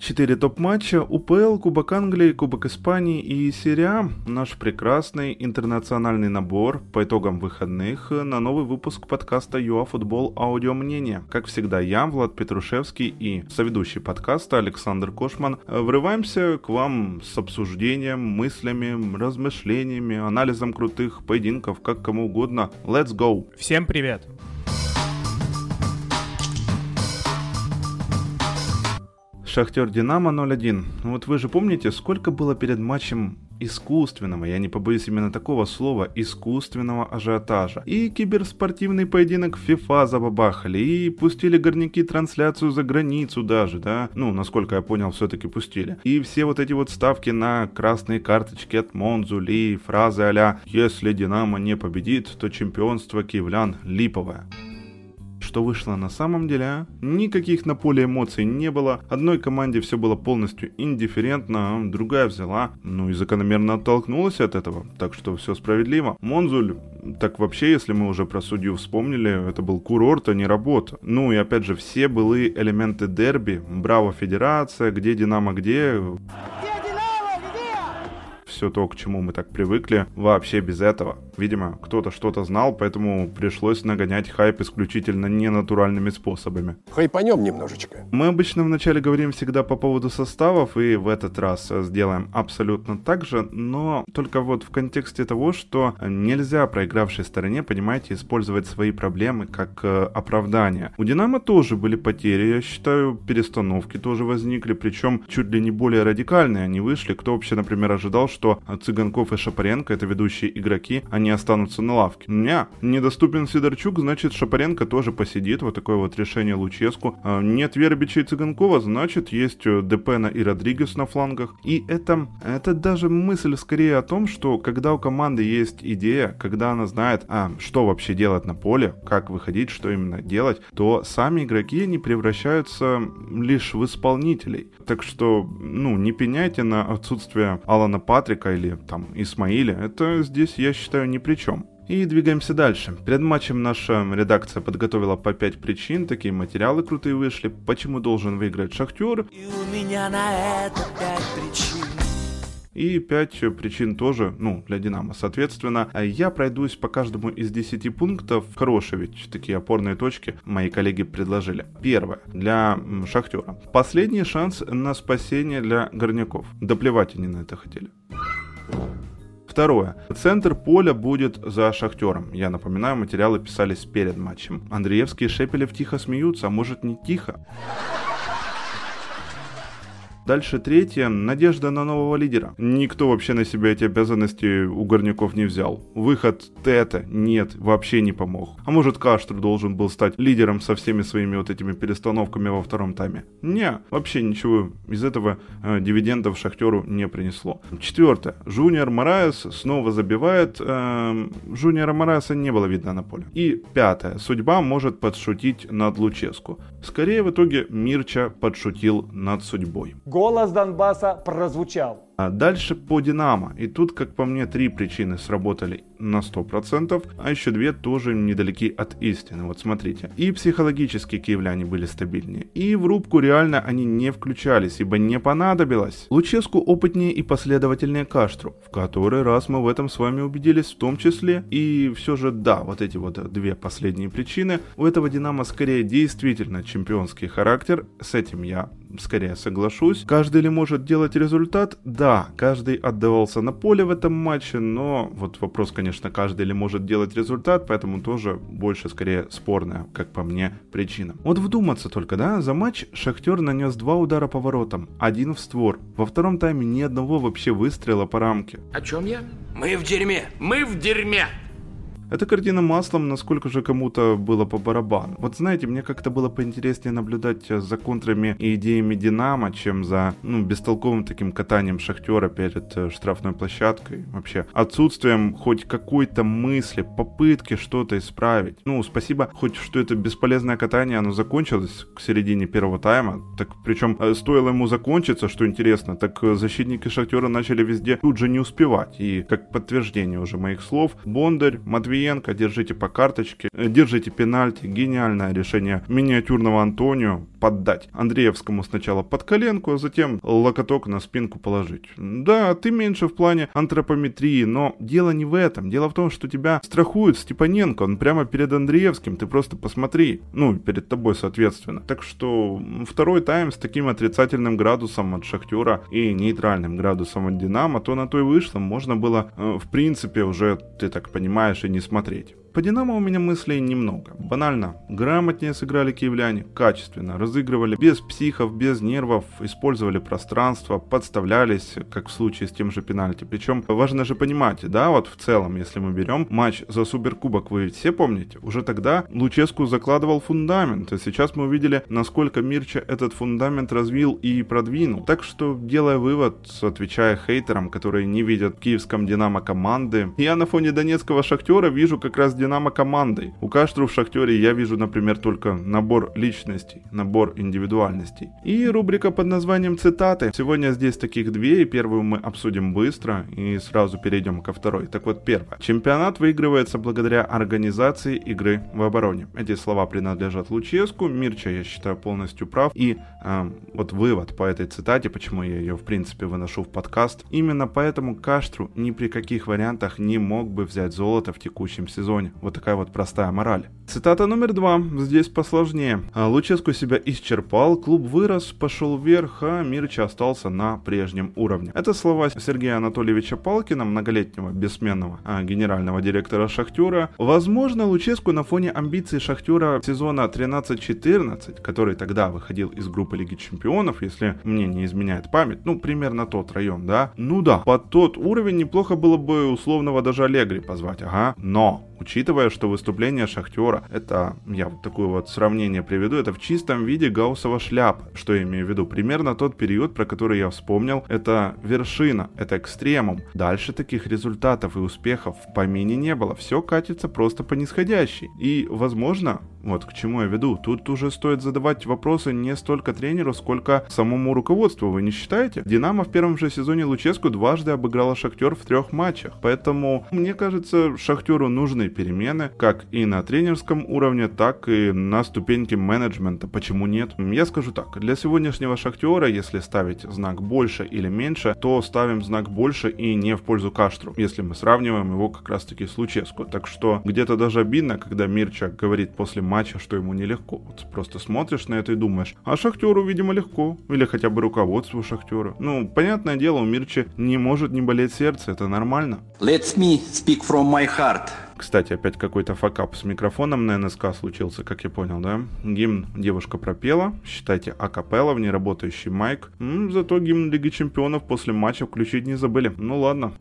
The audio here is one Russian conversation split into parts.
Четыре топ-матча, УПЛ, Кубок Англии, Кубок Испании и Серия. Наш прекрасный интернациональный набор по итогам выходных на новый выпуск подкаста ЮАФутбол Аудио Мнение. Как всегда, я, Влад Петрушевский и соведущий подкаста Александр Кошман врываемся к вам с обсуждением, мыслями, размышлениями, анализом крутых поединков, как кому угодно. Let's go! Всем привет! Шахтер Динамо 0-1. Ну вот вы же помните, сколько было перед матчем искусственного, я не побоюсь именно такого слова, искусственного ажиотажа. И киберспортивный поединок FIFA забабахали, и пустили горняки трансляцию за границу даже, да? Ну, насколько я понял, все-таки пустили. И все вот эти вот ставки на красные карточки от Монзули, фразы а «Если Динамо не победит, то чемпионство киевлян липовое» что вышло на самом деле, а? Никаких на поле эмоций не было, одной команде все было полностью индифферентно, а другая взяла, ну и закономерно оттолкнулась от этого, так что все справедливо. Монзуль, так вообще, если мы уже про судью вспомнили, это был курорт, а не работа. Ну и опять же, все были элементы дерби, Браво Федерация, где Динамо, где все то, к чему мы так привыкли, вообще без этого. Видимо, кто-то что-то знал, поэтому пришлось нагонять хайп исключительно ненатуральными способами. Хайпанем немножечко. Мы обычно вначале говорим всегда по поводу составов, и в этот раз сделаем абсолютно так же, но только вот в контексте того, что нельзя проигравшей стороне, понимаете, использовать свои проблемы как э, оправдание. У Динамо тоже были потери, я считаю, перестановки тоже возникли, причем чуть ли не более радикальные они вышли. Кто вообще, например, ожидал, что что Цыганков и Шапаренко, это ведущие игроки, они останутся на лавке. Не, недоступен Сидорчук, значит Шапаренко тоже посидит, вот такое вот решение Луческу. А, нет Вербича и Цыганкова, значит есть э, Депена и Родригес на флангах. И это, это даже мысль скорее о том, что когда у команды есть идея, когда она знает, а, что вообще делать на поле, как выходить, что именно делать, то сами игроки не превращаются лишь в исполнителей. Так что, ну, не пеняйте на отсутствие Алана Патрика, или там Исмаиля, это здесь, я считаю, ни при чем. И двигаемся дальше. Перед матчем наша редакция подготовила по 5 причин, такие материалы крутые вышли, почему должен выиграть Шахтер. И у меня на это 5 причин. И 5 причин тоже, ну, для Динамо. Соответственно, я пройдусь по каждому из 10 пунктов. Хорошие ведь такие опорные точки мои коллеги предложили. Первое. Для Шахтера. Последний шанс на спасение для горняков. Да плевать они на это хотели. Второе. Центр поля будет за Шахтером. Я напоминаю, материалы писались перед матчем. Андреевский и Шепелев тихо смеются, а может не тихо. Дальше третье. Надежда на нового лидера. Никто вообще на себя эти обязанности у горняков не взял. Выход Тета нет, вообще не помог. А может Каштр должен был стать лидером со всеми своими вот этими перестановками во втором тайме? Не, вообще ничего из этого э, дивидендов Шахтеру не принесло. Четвертое. Жуниор Мораес снова забивает. Э, Жуниора Мораеса не было видно на поле. И пятое. Судьба может подшутить над Луческу. Скорее в итоге Мирча подшутил над судьбой. Голос Донбасса прозвучал. А дальше по Динамо. И тут, как по мне, три причины сработали на 100%, а еще две тоже недалеки от истины. Вот смотрите. И психологически киевляне были стабильнее, и в рубку реально они не включались, ибо не понадобилось. Луческу опытнее и последовательнее Каштру, в который раз мы в этом с вами убедились в том числе. И все же да, вот эти вот две последние причины. У этого Динамо скорее действительно чемпионский характер, с этим я скорее соглашусь. Каждый ли может делать результат? Да, каждый отдавался на поле в этом матче, но вот вопрос, конечно, каждый ли может делать результат, поэтому тоже больше скорее спорная, как по мне, причина. Вот вдуматься только, да, за матч Шахтер нанес два удара по воротам, один в створ. Во втором тайме ни одного вообще выстрела по рамке. О чем я? Мы в дерьме! Мы в дерьме! Эта картина маслом, насколько же кому-то было по барабану. Вот знаете, мне как-то было поинтереснее наблюдать за контрами и идеями Динамо, чем за ну, бестолковым таким катанием Шахтера перед э, штрафной площадкой. Вообще, отсутствием хоть какой-то мысли, попытки что-то исправить. Ну, спасибо, хоть что это бесполезное катание, оно закончилось к середине первого тайма. Так причем э, стоило ему закончиться, что интересно, так э, защитники Шахтера начали везде тут же не успевать. И как подтверждение уже моих слов, Бондарь, Матвей Матвиенко, держите по карточке, держите пенальти, гениальное решение миниатюрного Антонио поддать Андреевскому сначала под коленку, а затем локоток на спинку положить. Да, ты меньше в плане антропометрии, но дело не в этом. Дело в том, что тебя страхует Степаненко, он прямо перед Андреевским, ты просто посмотри. Ну, перед тобой, соответственно. Так что второй тайм с таким отрицательным градусом от Шахтера и нейтральным градусом от Динамо, то на то и вышло. Можно было, э, в принципе, уже, ты так понимаешь, и не смотреть. По Динамо у меня мыслей немного. Банально. Грамотнее сыграли киевляне, качественно, разыгрывали без психов, без нервов, использовали пространство, подставлялись, как в случае с тем же пенальти. Причем важно же понимать, да, вот в целом, если мы берем матч за Суперкубок, вы все помните, уже тогда Луческу закладывал фундамент, и сейчас мы увидели, насколько Мирча этот фундамент развил и продвинул. Так что, делая вывод, отвечая хейтерам, которые не видят в киевском Динамо команды, я на фоне донецкого Шахтера вижу как раз Динамо командой. У Каштру в Шахтере я вижу, например, только набор личностей, набор индивидуальностей. И рубрика под названием «Цитаты». Сегодня здесь таких две, и первую мы обсудим быстро, и сразу перейдем ко второй. Так вот, первое. Чемпионат выигрывается благодаря организации игры в обороне. Эти слова принадлежат Луческу, Мирча, я считаю, полностью прав. И э, вот вывод по этой цитате, почему я ее, в принципе, выношу в подкаст. Именно поэтому Каштру ни при каких вариантах не мог бы взять золото в текущем сезоне. Вот такая вот простая мораль. Цитата номер два. Здесь посложнее. А, Луческу себя исчерпал, клуб вырос, пошел вверх, а Мирча остался на прежнем уровне. Это слова Сергея Анатольевича Палкина, многолетнего бессменного а, генерального директора Шахтера. Возможно, Луческу на фоне амбиций Шахтера сезона 13-14, который тогда выходил из группы Лиги Чемпионов, если мне не изменяет память, ну, примерно тот район, да? Ну да, под тот уровень неплохо было бы условного даже Аллегри позвать, ага. Но, учитывая, что выступление Шахтера, это, я вот такое вот сравнение приведу, это в чистом виде Гауссова шляпа. Что я имею в виду? Примерно тот период, про который я вспомнил, это вершина, это экстремум. Дальше таких результатов и успехов в помине не было. Все катится просто по нисходящей. И, возможно, вот к чему я веду. Тут уже стоит задавать вопросы не столько тренеру, сколько самому руководству. Вы не считаете? Динамо в первом же сезоне Луческу дважды обыграла Шахтер в трех матчах. Поэтому, мне кажется, Шахтеру нужны перемены, как и на тренерском уровне, так и на ступеньке менеджмента. Почему нет? Я скажу так. Для сегодняшнего Шахтера, если ставить знак больше или меньше, то ставим знак больше и не в пользу Каштру, если мы сравниваем его как раз таки с Луческу. Так что где-то даже обидно, когда Мирчак говорит после матча, что ему нелегко. Вот просто смотришь на это и думаешь, а Шахтеру, видимо, легко. Или хотя бы руководству Шахтера. Ну, понятное дело, у Мирча не может не болеть сердце, это нормально. Let me speak from my heart. Кстати, опять какой-то факап с микрофоном на НСК случился, как я понял, да? Гимн девушка пропела, считайте, акапелла в неработающий майк. М, зато гимн Лиги Чемпионов после матча включить не забыли. Ну ладно.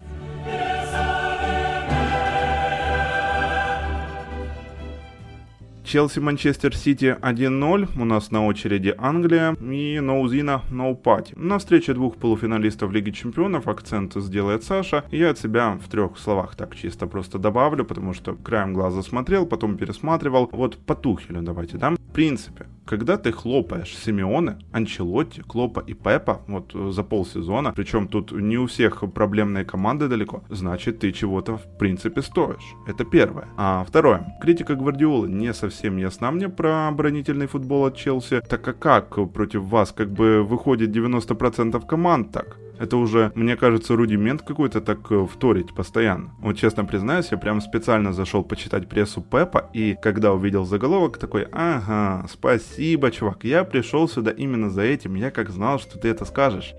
Челси Манчестер Сити 1-0. У нас на очереди Англия и Ноузина Ноупати. На встрече двух полуфиналистов Лиги Чемпионов акцент сделает Саша. Я от себя в трех словах так чисто просто добавлю, потому что краем глаза смотрел, потом пересматривал. Вот по Тухелю давайте, да? В принципе, когда ты хлопаешь Симеоне, Анчелотти, Клопа и Пепа вот э, за полсезона, причем тут не у всех проблемные команды далеко, значит ты чего-то в принципе стоишь. Это первое. А второе. Критика Гвардиолы не совсем ясна мне про оборонительный футбол от Челси, так а как против вас как бы выходит 90% команд так? Это уже, мне кажется, рудимент какой-то так э, вторить постоянно. Вот честно признаюсь, я прям специально зашел почитать прессу Пепа, и когда увидел заголовок, такой, ага, спасибо, чувак, я пришел сюда именно за этим, я как знал, что ты это скажешь.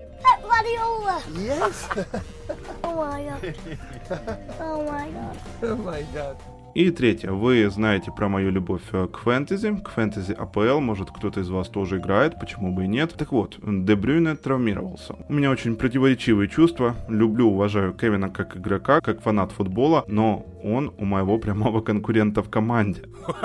Yes. Oh my god. Oh my god. oh my god. И третье, вы знаете про мою любовь э, к фэнтези, к фэнтези АПЛ, может кто-то из вас тоже играет, почему бы и нет. Так вот, Де травмировался. У меня очень противоречивые чувства, люблю, уважаю Кевина как игрока, как фанат футбола, но он у моего прямого конкурента в команде.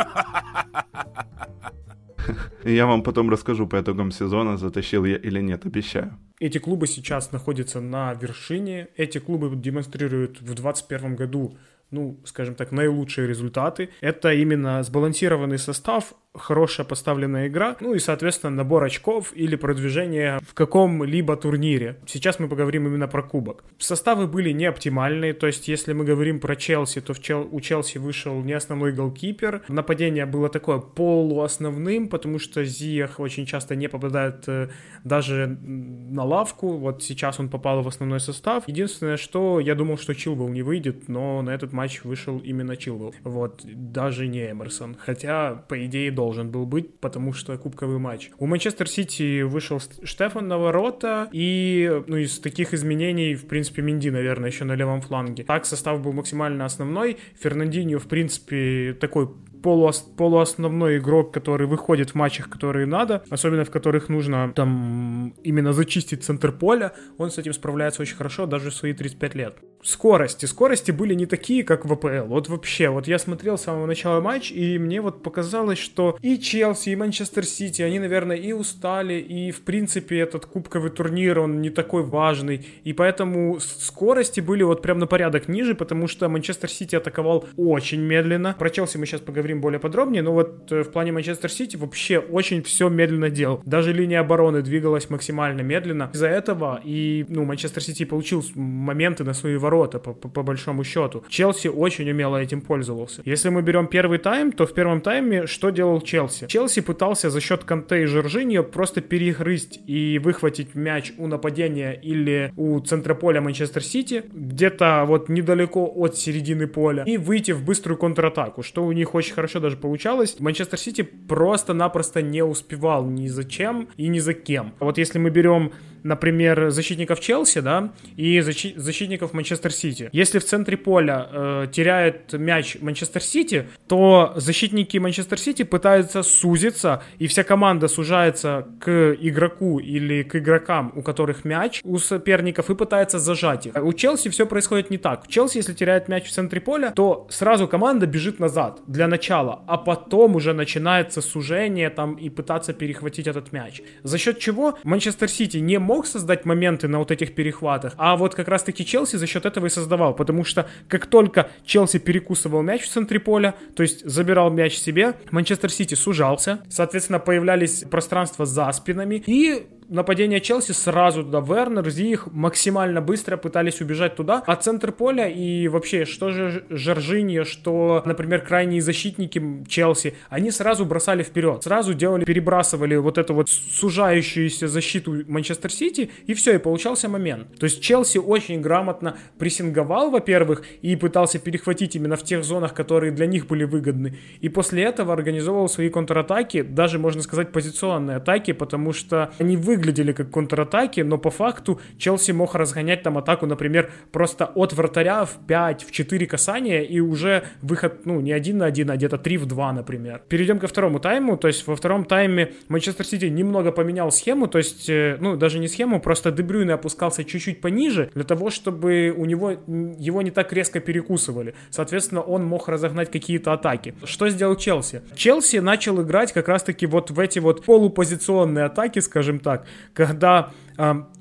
Я вам потом расскажу по итогам сезона, затащил я или нет, обещаю. Эти клубы сейчас находятся на вершине. Эти клубы демонстрируют в 2021 году ну, скажем так, наилучшие результаты. Это именно сбалансированный состав, хорошая поставленная игра, ну и, соответственно, набор очков или продвижение в каком-либо турнире. Сейчас мы поговорим именно про кубок. Составы были не оптимальные, то есть если мы говорим про Челси, то в Чел... у Челси вышел не основной голкипер. Нападение было такое полуосновным, потому что Зиях очень часто не попадает э, даже на лавку. Вот сейчас он попал в основной состав. Единственное, что я думал, что Чилвелл не выйдет, но на этот матч вышел именно Чилвелл. Вот, даже не Эмерсон. Хотя, по идее, должен был быть, потому что кубковый матч. У Манчестер Сити вышел Штефан на ворота, и ну, из таких изменений, в принципе, Минди, наверное, еще на левом фланге. Так состав был максимально основной. Фернандинho, в принципе, такой полуос, полуосновной игрок, который выходит в матчах, которые надо, особенно в которых нужно там именно зачистить центр поля, он с этим справляется очень хорошо, даже в свои 35 лет. Скорости. Скорости были не такие, как в АПЛ. Вот вообще, вот я смотрел с самого начала матч, и мне вот показалось, что и Челси, и Манчестер Сити, они, наверное, и устали, и, в принципе, этот кубковый турнир, он не такой важный, и поэтому скорости были вот прям на порядок ниже, потому что Манчестер Сити атаковал очень медленно. Про Челси мы сейчас поговорим более подробнее, но вот э, в плане Манчестер Сити вообще очень все медленно делал. Даже линия обороны двигалась максимально медленно. Из-за этого и, ну, Манчестер Сити получил моменты на свои ворота, по, по, по большому счету. Челси очень умело этим пользовался. Если мы берем первый тайм, то в первом тайме что делал Челси? Челси пытался за счет Канте и Жоржиньо просто перегрызть и выхватить мяч у нападения или у центра поля Манчестер Сити, где-то вот недалеко от середины поля, и выйти в быструю контратаку, что у них очень хорошо даже получалось. Манчестер Сити просто-напросто не успевал ни за чем и ни за кем. Вот если мы берем например, защитников Челси, да, и защи- защитников Манчестер Сити. Если в центре поля э, теряет мяч Манчестер Сити, то защитники Манчестер Сити пытаются сузиться, и вся команда сужается к игроку или к игрокам, у которых мяч у соперников, и пытается зажать их. У Челси все происходит не так. У Челси, если теряет мяч в центре поля, то сразу команда бежит назад для начала, а потом уже начинается сужение там и пытаться перехватить этот мяч. За счет чего Манчестер Сити не может мог создать моменты на вот этих перехватах, а вот как раз-таки Челси за счет этого и создавал, потому что как только Челси перекусывал мяч в центре поля, то есть забирал мяч себе, Манчестер Сити сужался, соответственно, появлялись пространства за спинами, и нападение Челси сразу туда. Вернер, Зих максимально быстро пытались убежать туда. А центр поля и вообще, что же Жоржиньо, что, например, крайние защитники Челси, они сразу бросали вперед. Сразу делали, перебрасывали вот эту вот сужающуюся защиту Манчестер Сити, и все, и получался момент. То есть Челси очень грамотно прессинговал, во-первых, и пытался перехватить именно в тех зонах, которые для них были выгодны. И после этого организовывал свои контратаки, даже, можно сказать, позиционные атаки, потому что они вы выглядели как контратаки, но по факту Челси мог разгонять там атаку, например, просто от вратаря в 5, в 4 касания и уже выход, ну, не один на один, а где-то 3 в 2, например. Перейдем ко второму тайму, то есть во втором тайме Манчестер Сити немного поменял схему, то есть, э, ну, даже не схему, просто Дебрюйне опускался чуть-чуть пониже для того, чтобы у него, его не так резко перекусывали. Соответственно, он мог разогнать какие-то атаки. Что сделал Челси? Челси начал играть как раз-таки вот в эти вот полупозиционные атаки, скажем так, когда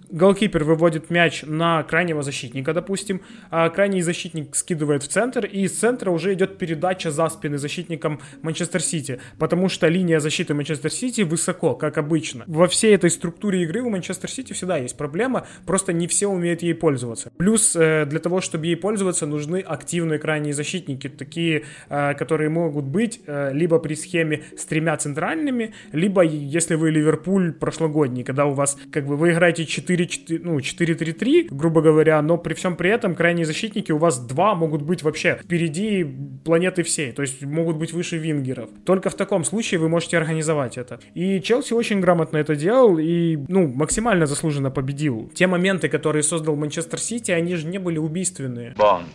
голкипер выводит мяч на крайнего защитника, допустим, а крайний защитник скидывает в центр, и из центра уже идет передача за спины защитникам Манчестер Сити, потому что линия защиты Манчестер Сити высоко, как обычно. Во всей этой структуре игры у Манчестер Сити всегда есть проблема, просто не все умеют ей пользоваться. Плюс э, для того, чтобы ей пользоваться, нужны активные крайние защитники, такие, э, которые могут быть э, либо при схеме с тремя центральными, либо если вы Ливерпуль прошлогодний, когда у вас как бы вы играете 4 4, ну, 4-3-3, грубо говоря, но при всем при этом крайние защитники у вас два могут быть вообще впереди планеты всей, то есть могут быть выше вингеров. Только в таком случае вы можете организовать это. И Челси очень грамотно это делал и, ну, максимально заслуженно победил. Те моменты, которые создал Манчестер Сити, они же не были убийственные. Bond.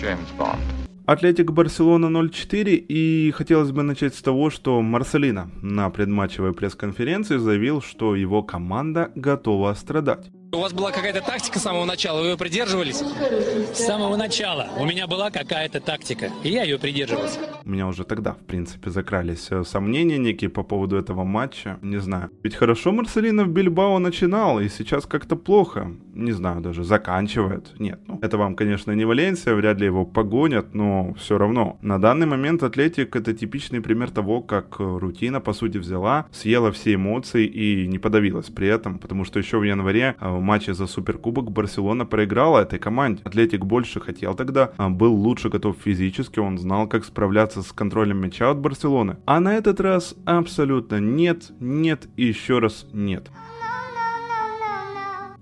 James Bond. Атлетик Барселона 0-4 и хотелось бы начать с того, что Марселина на предматчевой пресс-конференции заявил, что его команда готова страдать. У вас была какая-то тактика с самого начала, вы ее придерживались? С самого начала у меня была какая-то тактика, и я ее придерживался. У меня уже тогда, в принципе, закрались э, сомнения некие по поводу этого матча. Не знаю. Ведь хорошо Марселино в Бильбао начинал, и сейчас как-то плохо. Не знаю даже, заканчивает. Нет, ну, это вам, конечно, не Валенсия, вряд ли его погонят, но все равно. На данный момент Атлетик это типичный пример того, как э, рутина, по сути, взяла, съела все эмоции и не подавилась при этом, потому что еще в январе э, матче за Суперкубок Барселона проиграла этой команде. Атлетик больше хотел тогда, а, был лучше готов физически, он знал, как справляться с контролем мяча от Барселоны. А на этот раз абсолютно нет, нет и еще раз нет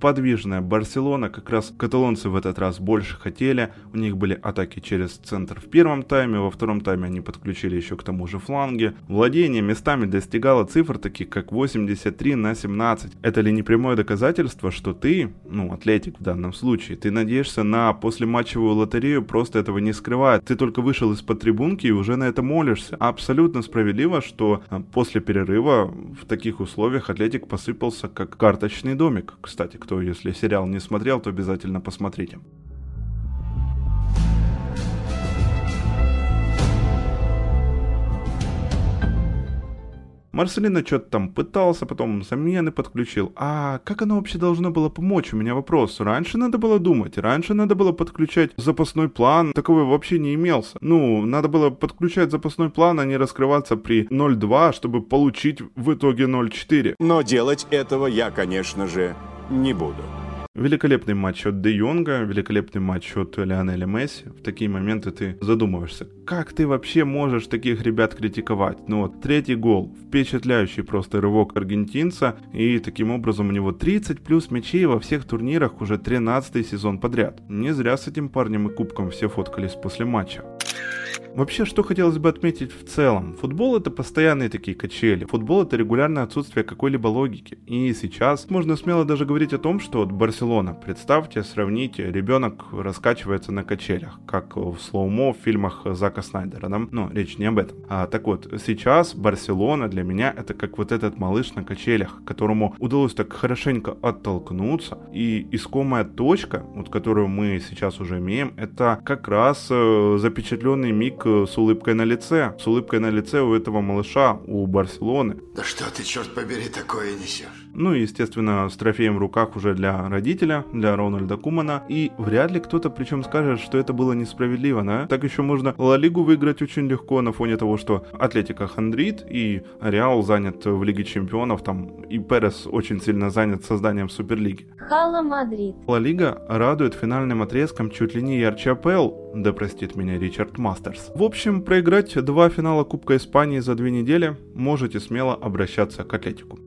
подвижная Барселона, как раз каталонцы в этот раз больше хотели, у них были атаки через центр в первом тайме, во втором тайме они подключили еще к тому же фланге. Владение местами достигало цифр таких как 83 на 17. Это ли не прямое доказательство, что ты, ну, атлетик в данном случае, ты надеешься на послематчевую лотерею, просто этого не скрывает. Ты только вышел из-под трибунки и уже на это молишься. Абсолютно справедливо, что а, после перерыва в таких условиях атлетик посыпался как карточный домик. Кстати, кто если сериал не смотрел, то обязательно посмотрите. Марселина что-то там пытался, потом замены подключил. А как оно вообще должно было помочь? У меня вопрос. Раньше надо было думать, раньше надо было подключать запасной план. Такого вообще не имелся. Ну, надо было подключать запасной план, а не раскрываться при 0.2, чтобы получить в итоге 0.4. Но делать этого я, конечно же, не буду. Великолепный матч от Де Йонга, великолепный матч от Лионеля Месси. В такие моменты ты задумываешься, как ты вообще можешь таких ребят критиковать? Ну вот, третий гол, впечатляющий просто рывок аргентинца, и таким образом у него 30 плюс мячей во всех турнирах уже 13 сезон подряд. Не зря с этим парнем и кубком все фоткались после матча. Вообще, что хотелось бы отметить в целом? Футбол это постоянные такие качели. Футбол это регулярное отсутствие какой-либо логики. И сейчас можно смело даже говорить о том, что вот Барселона, представьте, сравните, ребенок раскачивается на качелях, как в слоумо в фильмах Зака Снайдера. Да? Но речь не об этом. А, так вот, сейчас Барселона для меня это как вот этот малыш на качелях, которому удалось так хорошенько оттолкнуться. И искомая точка, вот которую мы сейчас уже имеем, это как раз э, запечатленный миг с улыбкой на лице. С улыбкой на лице у этого малыша, у Барселоны. Да что ты, черт побери, такое несешь? Ну и, естественно, с трофеем в руках уже для родителя, для Рональда Кумана. И вряд ли кто-то причем скажет, что это было несправедливо, да? Так еще можно Ла Лигу выиграть очень легко на фоне того, что Атлетика хандрит и Реал занят в Лиге Чемпионов, там и Перес очень сильно занят созданием Суперлиги. Hala Madrid. Ла Лига радует финальным отрезком чуть ли не ярче АПЛ, да простит меня Ричард Мастерс. В общем, проиграть два финала Кубка Испании за две недели можете смело обращаться к Атлетику.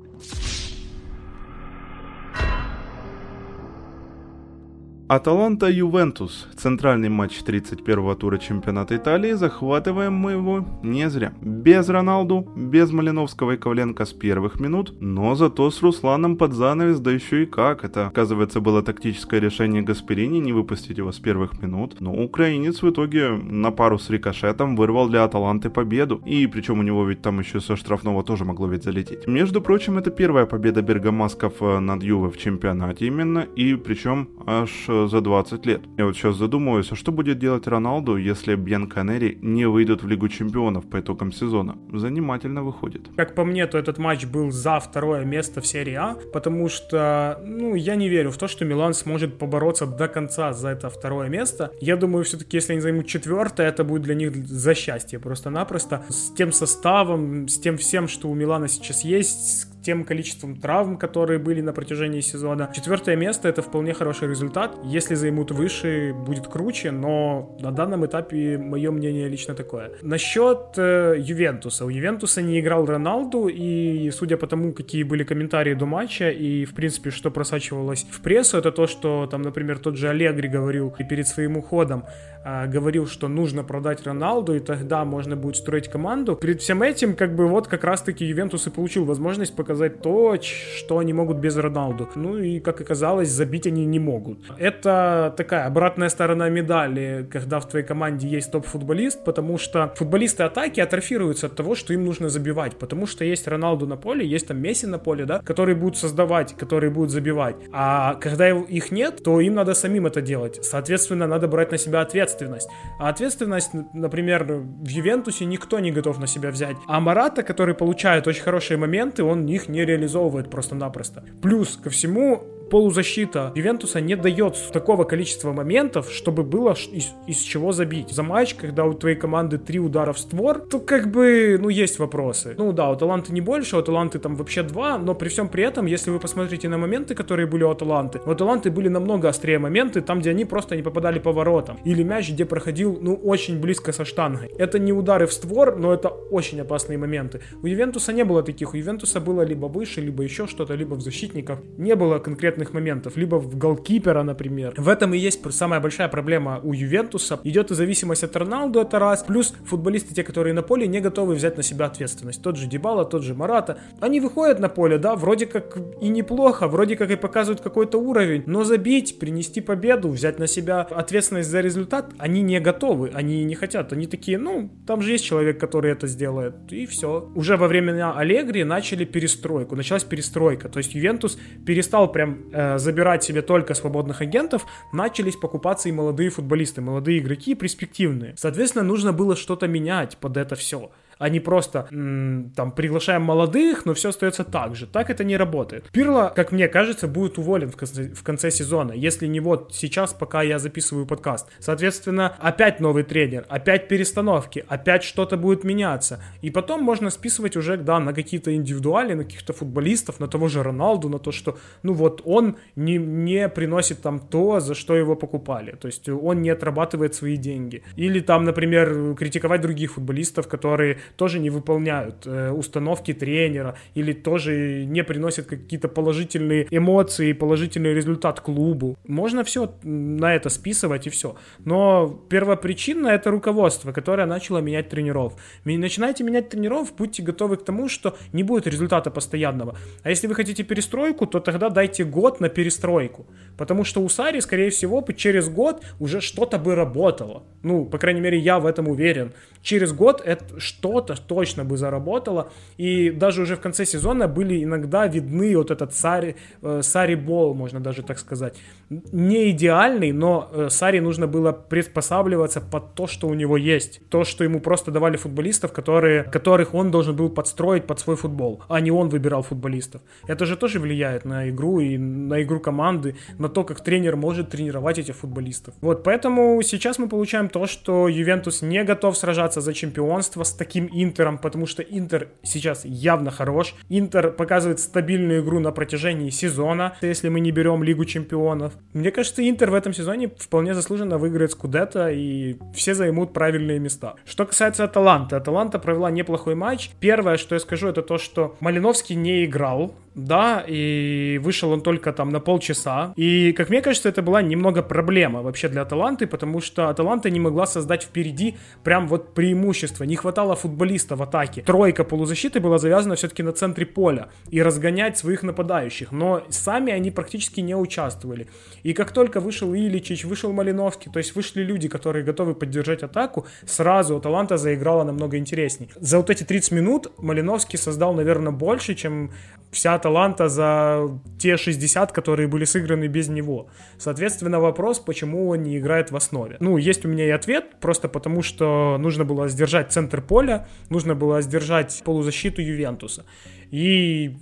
Аталанта-Ювентус. Центральный матч 31-го тура чемпионата Италии. Захватываем мы его не зря. Без Роналду, без Малиновского и Ковленко с первых минут, но зато с Русланом под занавес, да еще и как. Это, оказывается, было тактическое решение Гасперини не выпустить его с первых минут. Но украинец в итоге на пару с рикошетом вырвал для Аталанты победу. И причем у него ведь там еще со штрафного тоже могло ведь залететь. Между прочим, это первая победа бергамасков э, над Юве в чемпионате именно. И причем аж за 20 лет. Я вот сейчас задумываюсь, а что будет делать Роналду, если Бьянканери не выйдут в Лигу Чемпионов по итогам сезона? Занимательно выходит. Как по мне, то этот матч был за второе место в серии А, потому что, ну, я не верю в то, что Милан сможет побороться до конца за это второе место. Я думаю, все-таки, если они займут четвертое, это будет для них за счастье просто-напросто. С тем составом, с тем всем, что у Милана сейчас есть, тем количеством травм, которые были на протяжении сезона. Четвертое место это вполне хороший результат. Если займут выше, будет круче, но на данном этапе мое мнение лично такое. Насчет э, Ювентуса. У Ювентуса не играл Роналду, и судя по тому, какие были комментарии до матча, и в принципе, что просачивалось в прессу, это то, что там, например, тот же Аллегри говорил и перед своим уходом, э, говорил, что нужно продать Роналду, и тогда можно будет строить команду. Перед всем этим, как бы вот как раз-таки Ювентус и получил возможность показать показать то, что они могут без Роналду. Ну и, как оказалось, забить они не могут. Это такая обратная сторона медали, когда в твоей команде есть топ-футболист, потому что футболисты атаки атрофируются от того, что им нужно забивать, потому что есть Роналду на поле, есть там Месси на поле, да, которые будут создавать, которые будут забивать. А когда их нет, то им надо самим это делать. Соответственно, надо брать на себя ответственность. А ответственность, например, в Ювентусе никто не готов на себя взять. А Марата, который получает очень хорошие моменты, он их не реализовывает просто-напросто. Плюс ко всему, полузащита Ювентуса не дает такого количества моментов, чтобы было из, из чего забить. За матч, когда у твоей команды три удара в створ, то как бы, ну, есть вопросы. Ну да, у Таланты не больше, у Таланты там вообще два, но при всем при этом, если вы посмотрите на моменты, которые были у Аталанты, у Аталанты были намного острее моменты, там, где они просто не попадали по воротам. Или мяч, где проходил, ну, очень близко со штангой. Это не удары в створ, но это очень опасные моменты. У Ювентуса не было таких. У Ювентуса было либо выше, либо еще что-то, либо в защитниках. Не было конкретно конкретных моментов, либо в голкипера, например. В этом и есть самая большая проблема у Ювентуса. Идет и зависимость от Роналду, это раз. Плюс футболисты, те, которые на поле, не готовы взять на себя ответственность. Тот же Дебала, тот же Марата. Они выходят на поле, да, вроде как и неплохо, вроде как и показывают какой-то уровень, но забить, принести победу, взять на себя ответственность за результат, они не готовы, они не хотят. Они такие, ну, там же есть человек, который это сделает, и все. Уже во времена Аллегри начали перестройку, началась перестройка, то есть Ювентус перестал прям забирать себе только свободных агентов, начались покупаться и молодые футболисты, молодые игроки, перспективные. Соответственно, нужно было что-то менять под это все а не просто м- там приглашаем молодых, но все остается так же. Так это не работает. Пирло, как мне кажется, будет уволен в конце, в конце сезона, если не вот сейчас, пока я записываю подкаст. Соответственно, опять новый тренер, опять перестановки, опять что-то будет меняться. И потом можно списывать уже, да, на какие-то индивидуали, на каких-то футболистов, на того же Роналду, на то, что, ну вот, он не, не приносит там то, за что его покупали. То есть он не отрабатывает свои деньги. Или там, например, критиковать других футболистов, которые тоже не выполняют э, установки тренера или тоже не приносят какие-то положительные эмоции, положительный результат клубу. Можно все на это списывать и все. Но первопричина это руководство, которое начало менять тренеров. Начинайте менять тренеров, будьте готовы к тому, что не будет результата постоянного. А если вы хотите перестройку, то тогда дайте год на перестройку. Потому что у Сари, скорее всего, через год уже что-то бы работало. Ну, по крайней мере, я в этом уверен. Через год это что что-то точно бы заработало. И даже уже в конце сезона были иногда видны вот этот Сари, э, Сари Бол, можно даже так сказать. Не идеальный, но э, Сари нужно было приспосабливаться под то, что у него есть. То, что ему просто давали футболистов, которые, которых он должен был подстроить под свой футбол, а не он выбирал футболистов. Это же тоже влияет на игру и на игру команды, на то, как тренер может тренировать этих футболистов. Вот, поэтому сейчас мы получаем то, что Ювентус не готов сражаться за чемпионство с таким Интером, потому что Интер сейчас явно хорош. Интер показывает стабильную игру на протяжении сезона, если мы не берем Лигу Чемпионов. Мне кажется, Интер в этом сезоне вполне заслуженно выиграет Скудетто, и все займут правильные места. Что касается Аталанты. Аталанта провела неплохой матч. Первое, что я скажу, это то, что Малиновский не играл да, и вышел он только там на полчаса. И, как мне кажется, это была немного проблема вообще для Аталанты, потому что Аталанта не могла создать впереди прям вот преимущество. Не хватало футболиста в атаке. Тройка полузащиты была завязана все-таки на центре поля и разгонять своих нападающих. Но сами они практически не участвовали. И как только вышел Иличич, вышел Малиновский, то есть вышли люди, которые готовы поддержать атаку, сразу Аталанта заиграла намного интересней. За вот эти 30 минут Малиновский создал, наверное, больше, чем вся Аталанта за те 60, которые были сыграны без него. Соответственно, вопрос, почему он не играет в основе. Ну, есть у меня и ответ, просто потому что нужно было сдержать центр поля, нужно было сдержать полузащиту Ювентуса. И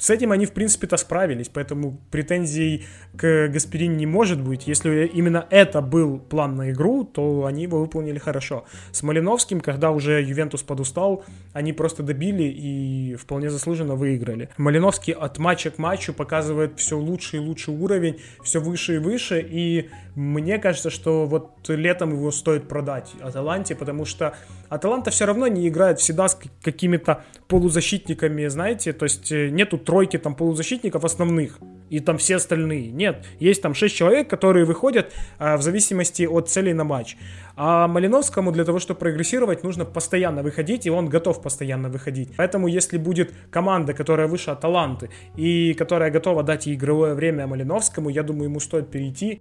с этим они, в принципе-то, справились, поэтому претензий к Гасперини не может быть. Если именно это был план на игру, то они его выполнили хорошо. С Малиновским, когда уже Ювентус подустал, они просто добили и вполне заслуженно выиграли. Малиновский от матча к матчу показывает все лучше и лучше уровень, все выше и выше, и мне кажется, что вот летом его стоит продать Аталанте, потому что Аталанта все равно не играет всегда с какими-то полузащитниками, знаете, то есть э, нету тройки там полузащитников основных. и там все остальные. Нет, есть там 6 человек, которые выходят а, в зависимости от целей на матч. А Малиновскому для того, чтобы прогрессировать, нужно постоянно выходить, и он готов постоянно выходить. Поэтому если будет команда, которая выше таланты и которая готова дать игровое время Малиновскому, я думаю, ему стоит перейти.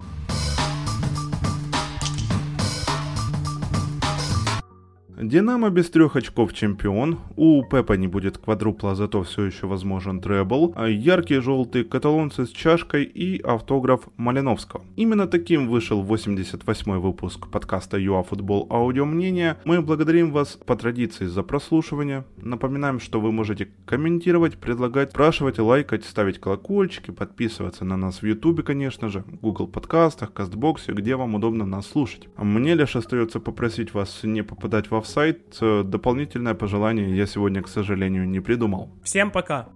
Динамо без трех очков чемпион, у Пепа не будет квадрупла, зато все еще возможен требл, а яркие желтые каталонцы с чашкой и автограф Малиновского. Именно таким вышел 88-й выпуск подкаста ЮАФутбол Аудио Мнение. Мы благодарим вас по традиции за прослушивание. Напоминаем, что вы можете комментировать, предлагать, спрашивать, лайкать, ставить колокольчики, подписываться на нас в Ютубе, конечно же, Google подкастах, Кастбоксе, где вам удобно нас слушать. Мне лишь остается попросить вас не попадать в офсайт. Дополнительное пожелание я сегодня, к сожалению, не придумал. Всем пока!